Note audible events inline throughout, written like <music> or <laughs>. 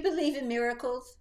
you believe in miracles?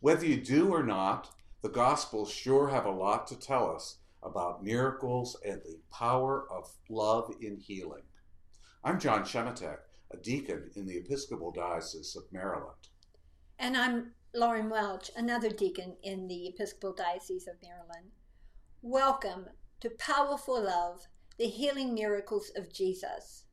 Whether you do or not, the Gospels sure have a lot to tell us about miracles and the power of love in healing. I'm Jon Shematek, a deacon in the Episcopal Diocese of Maryland. And I'm Lauren Welch, another deacon in the Episcopal Diocese of Maryland. Welcome to Powerful Love, the healing miracles of Jesus.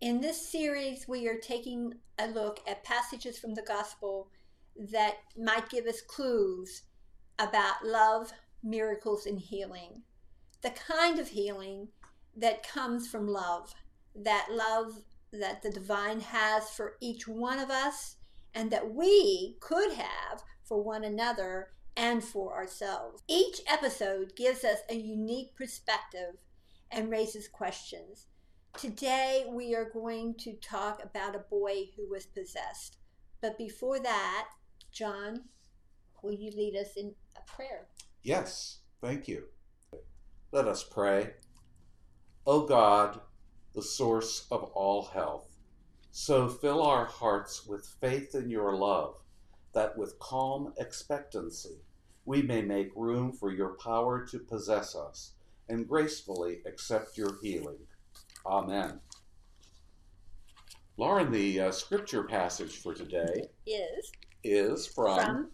In this series, we are taking a look at passages from the Gospel that might give us clues about love, miracles, and healing. The kind of healing that comes from love, that love that the divine has for each one of us and that we could have for one another and for ourselves. Each episode gives us a unique perspective and raises questions. Today, we are going to talk about a boy who was possessed. But before that, Jon, will you lead us in a prayer? Yes, thank you. Let us pray. O God, the source of all health, so fill our hearts with faith in your love, that with calm expectancy we may make room for your power to possess us and gracefully accept your healing. Amen. Lauren, the uh, scripture passage for today Is is from, from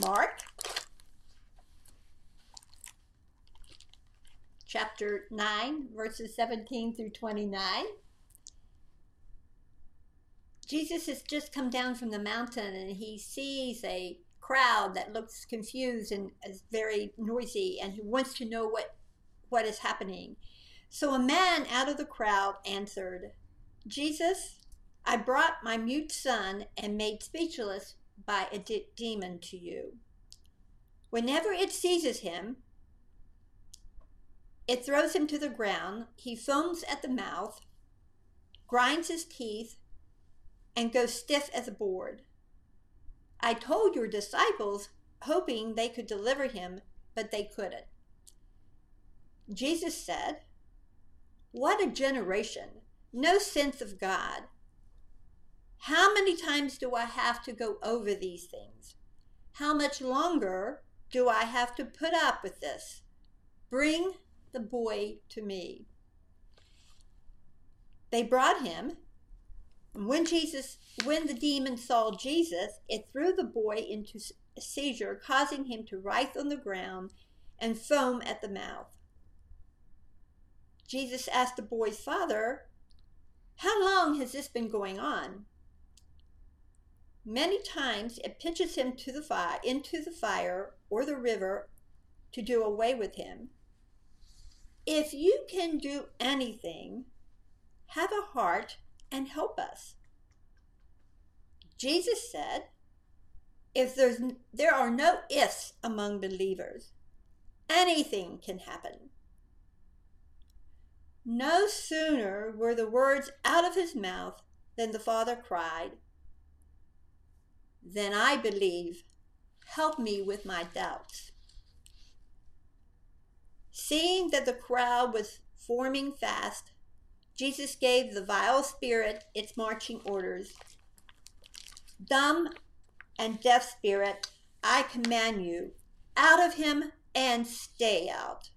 Mark chapter 9, verses 17 through 29. Jesus has just come down from the mountain and he sees a crowd that looks confused and is very noisy and he wants to know what what is happening. So a man out of the crowd answered, Jesus, I brought my mute son and made speechless by a de- demon to you. Whenever it seizes him, it throws him to the ground. He foams at the mouth, grinds his teeth, and goes stiff as a board. I told your disciples, hoping they could deliver him, but they couldn't. Jesus said, What a generation! No sense of God. How many times do I have to go over these things? How much longer do I have to put up with this? Bring the boy to me. They brought him. When Jesus, when the demon saw Jesus, it threw the boy into seizure, causing him to writhe on the ground and foam at the mouth. Jesus asked the boy's father, How long has this been going on? Many times it pitches him to the fire, into the fire or the river to do away with him. If you can do anything, have a heart and help us. Jesus said, if there's there are no ifs among believers, anything can happen. No sooner were the words out of his mouth than the father cried, Then I believe, help me with my doubts. Seeing that the crowd was forming fast, Jesus gave the vile spirit its marching orders. Dumb and deaf spirit, I command you, out of him and stay out.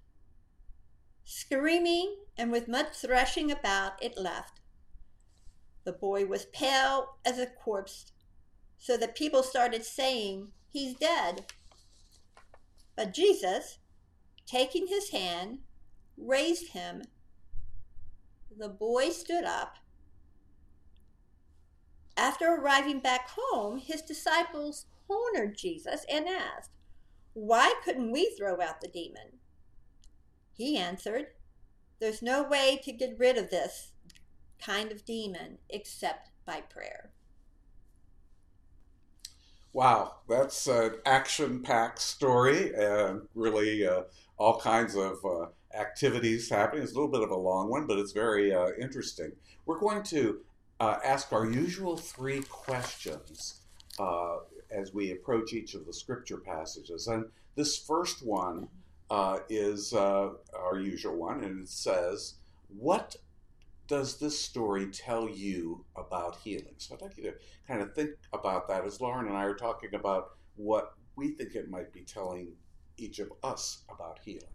Screaming and with much threshing about, it left. The boy was pale as a corpse, so that people started saying, He's dead. But Jesus, taking his hand, raised him. The boy stood up. After arriving back home, his disciples cornered Jesus and asked, Why couldn't we throw out the demon? He answered, There's no way to get rid of this kind of demon except by prayer. Wow, that's an action packed story and really uh, all kinds of uh, activities happening. It's a little bit of a long one, but it's very uh, interesting. We're going to uh, ask our usual three questions uh, as we approach each of the scripture passages. And this first one uh, is our usual one, and it says, What does this story tell you about healing? So I'd like you to kind of think about that as Lauren and I are talking about what we think it might be telling each of us about healing.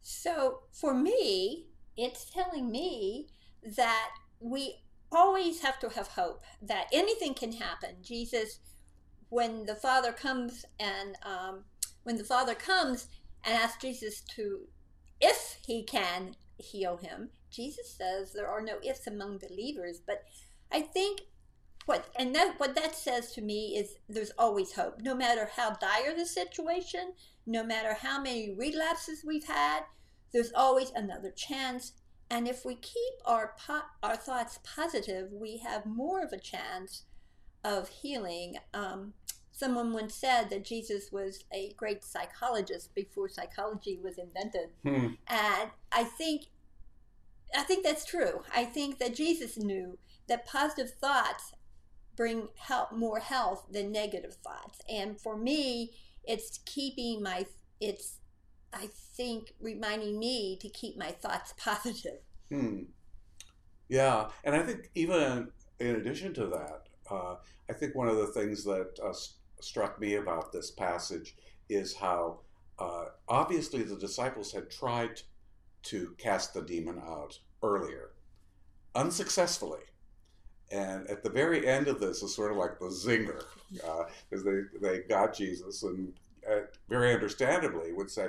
So for me, it's telling me that we always have to have hope that anything can happen. Jesus, when the Father comes and um, when the Father comes and asks Jesus to, if he can heal him, Jesus says there are no ifs among believers. But I think what and that what that says to me is there's always hope, no matter how dire the situation, no matter how many relapses we've had. There's always another chance, and if we keep our po- our thoughts positive, we have more of a chance of healing. Um, someone once said that Jesus was a great psychologist before psychology was invented, Hmm. and I think I think that's true. I think that Jesus knew that positive thoughts bring help more health than negative thoughts. And for me, it's keeping my it's I think reminding me to keep my thoughts <laughs> positive. Hmm. Yeah, and I think even in addition to that, uh, I think one of the things that uh, struck me about this passage is how uh, obviously the disciples had tried to cast the demon out earlier, unsuccessfully. And at the very end of this is sort of like the zinger, because they, they got Jesus and uh, very understandably would say,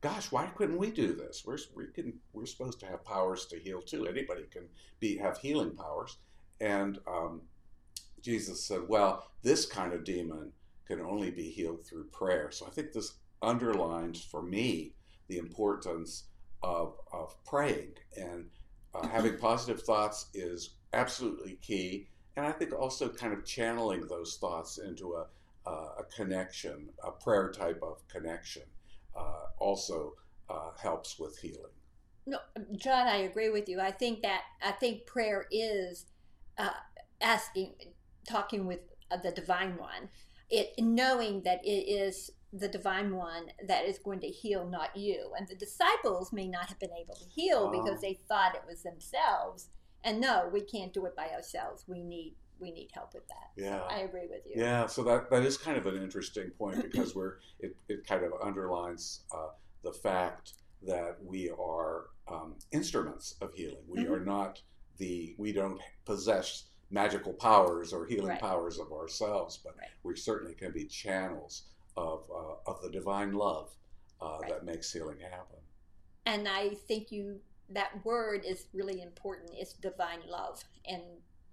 gosh, why couldn't we do this? We're we can we're supposed to have powers to heal too. Anybody can be have healing powers. And um, Jesus said, well, this kind of demon can only be healed through prayer. So I think this underlines for me the importance of of praying and uh, having <clears throat> positive thoughts is absolutely key. And I think also kind of channeling those thoughts into a uh, a connection, a prayer type of connection uh, also uh, helps with healing. No, Jon, I agree with you. I think that I think prayer is uh, asking, talking with uh, the divine one, it knowing that it is the divine one that is going to heal, not you. And the disciples may not have been able to heal Oh. because they thought it was themselves. And no, we can't do it by ourselves. We need we need help with that. Yeah. I agree with you. Yeah, so that, that is kind of an interesting point because we're <clears throat> it, it kind of underlines uh, the fact that we are um, instruments of healing. We Mhm. are not the we don't possess magical powers or healing Right. powers of ourselves, but Right. we certainly can be channels of uh, of the divine love uh, Right. that makes healing happen. and I think you that word is really important. It's divine love, and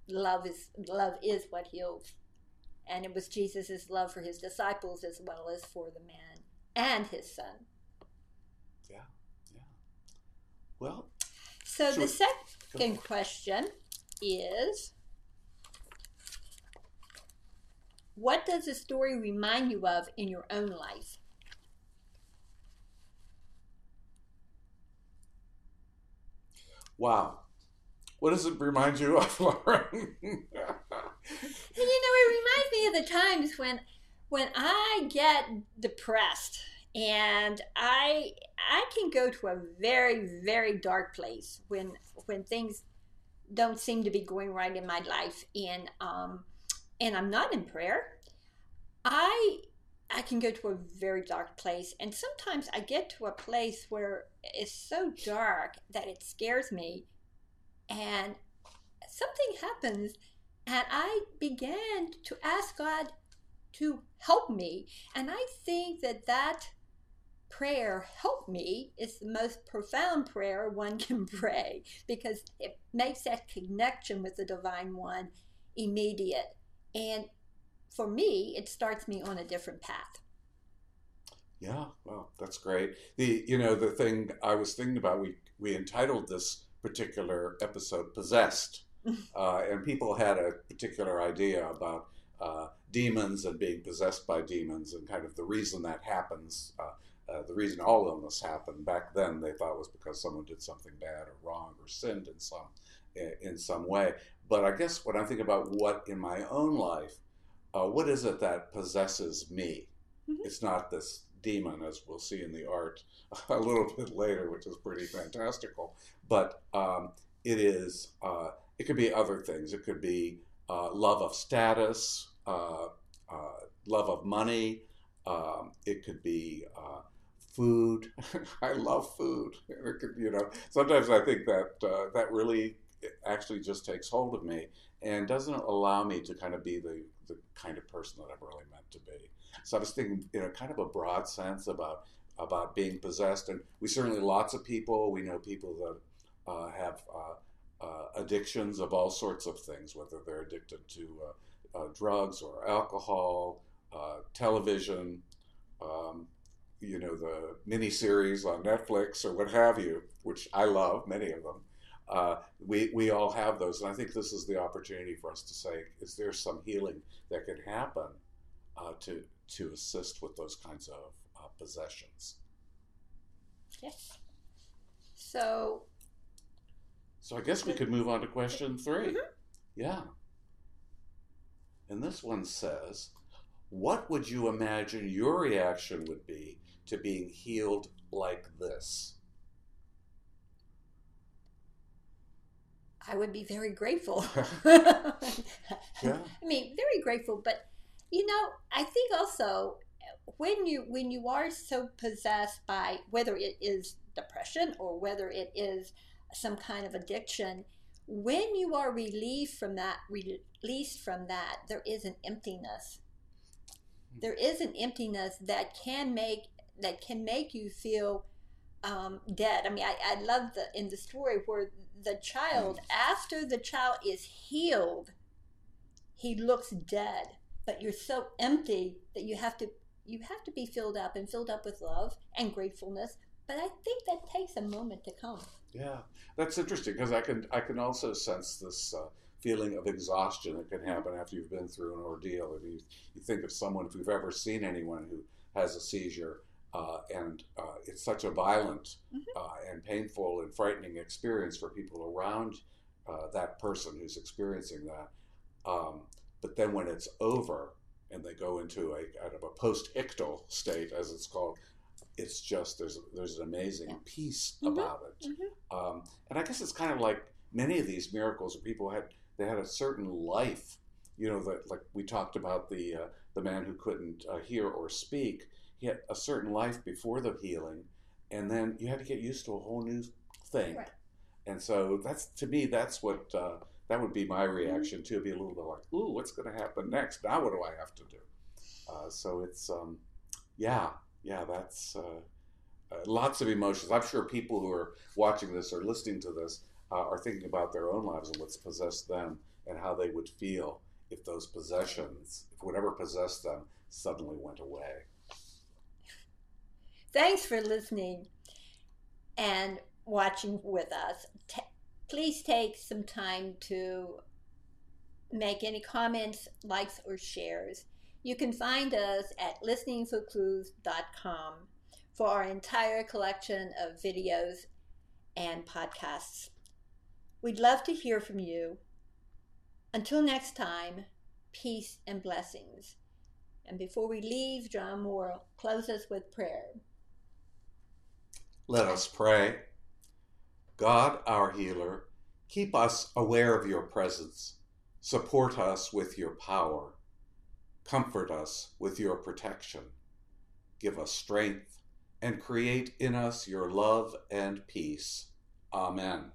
love is love is what heals. And it was Jesus' love for his disciples as well as for the man and his son. Yeah, yeah. Well, So the second question is what does the story remind you of in your own life? wow, what does it remind you of, <laughs> Lauren? And <laughs> you know, it reminds me of the times when when I get depressed and I I can go to a very very dark place when when things don't seem to be going right in my life and um and I'm not in prayer. I I can go to a very dark place and sometimes I get to a place where it's so dark that it scares me and something happens and I began to ask God to help me. And I think that that prayer, help me, is the most profound prayer one <laughs> can pray because it makes that connection with the Divine One immediate. And for me, it starts me on a different path. Yeah, well, that's great. The you know the thing I was thinking about we we entitled this particular episode "Possessed," <laughs> uh, and people had a particular idea about uh, demons and being possessed by demons, and kind of the reason that happens. Uh, uh, the reason all illness happened back then, they thought was because someone did something bad or wrong or sinned in some in some way. But I guess when I think about what in my own life, uh, what is it that possesses me? Mhm. It's not this demon, as we'll see in the art <laughs> a little bit later, which is pretty fantastical. But um, it is, uh, it could be other things. It could be uh, love of status, uh, uh love of money. Um, it could be uh, food. <laughs> I love food. <laughs> Could, you know, sometimes I think that uh, that really actually just takes hold of me and doesn't allow me to kind of be the, the kind of person that I'm really meant to be. So I was thinking in a kind of a broad sense about about being possessed, and we certainly lots of people. We know people that uh, have uh, uh, addictions of all sorts of things, whether they're addicted to uh, uh, drugs or alcohol, uh, television, um, you know, the miniseries on Netflix or what have you, which I love, many of them. Uh, we, we all have those. And I think this is the opportunity for us to say, is there some healing that can happen uh, to, to assist with those kinds of uh, possessions? Yes. So. So I guess we could move on to question 3 mm-hmm. Yeah. And this one says, what would you imagine your reaction would be to being healed like this? I would be very grateful. <laughs> yeah. <laughs> I mean, very grateful, but you know, I think also when you when you are so possessed by whether it is depression or whether it is some kind of addiction, when you are relieved from that, released from that, there is an emptiness. There is an emptiness that can make that can make you feel um, dead. I mean, I, I love the in the story where the child, after the child is healed, he looks dead. But you're so empty that you have to you have to be filled up and filled up with love and gratefulness. But I think that takes a moment to come. Yeah, that's interesting because I can I can also sense this uh, feeling of exhaustion that can happen after you've been through an ordeal. And you, you think of someone if you've ever seen anyone who has a seizure uh, and uh, it's such a violent mm-hmm. uh, and painful and frightening experience for people around uh, that person who's experiencing that. Um, but then when it's over and they go into a kind of a post-ictal state, as it's called, it's just there's there's an amazing yeah. peace mm-hmm. about it. Mm-hmm. Um, and I guess it's kind of like many of these miracles where people had they had a certain life. You know, that like we talked about the uh, the man who couldn't uh, hear or speak had a certain life before the healing, and then you had to get used to a whole new thing. Right. And so that's to me, that's what uh, that would be my reaction mm-hmm. to be a little bit like, ooh, what's going to happen next? Now what do I have to do? Uh, so it's um, yeah, yeah, that's uh, uh lots of emotions. I'm sure people who are watching this or listening to this uh, are thinking about their own lives and what's possessed them and how they would feel if those possessions, if whatever possessed them, suddenly went away. Thanks for listening and watching with us. T- please take some time to make any comments, likes, or shares. You can find us at listeningforclues.com for our entire collection of videos and podcasts. We'd love to hear from you. Until next time, peace and blessings. And before we leave, Jon Moore close us with prayer. Let us pray. God, our healer, keep us aware of your presence. Support us with your power. Comfort us with your protection. Give us strength and create in us your love and peace. Amen.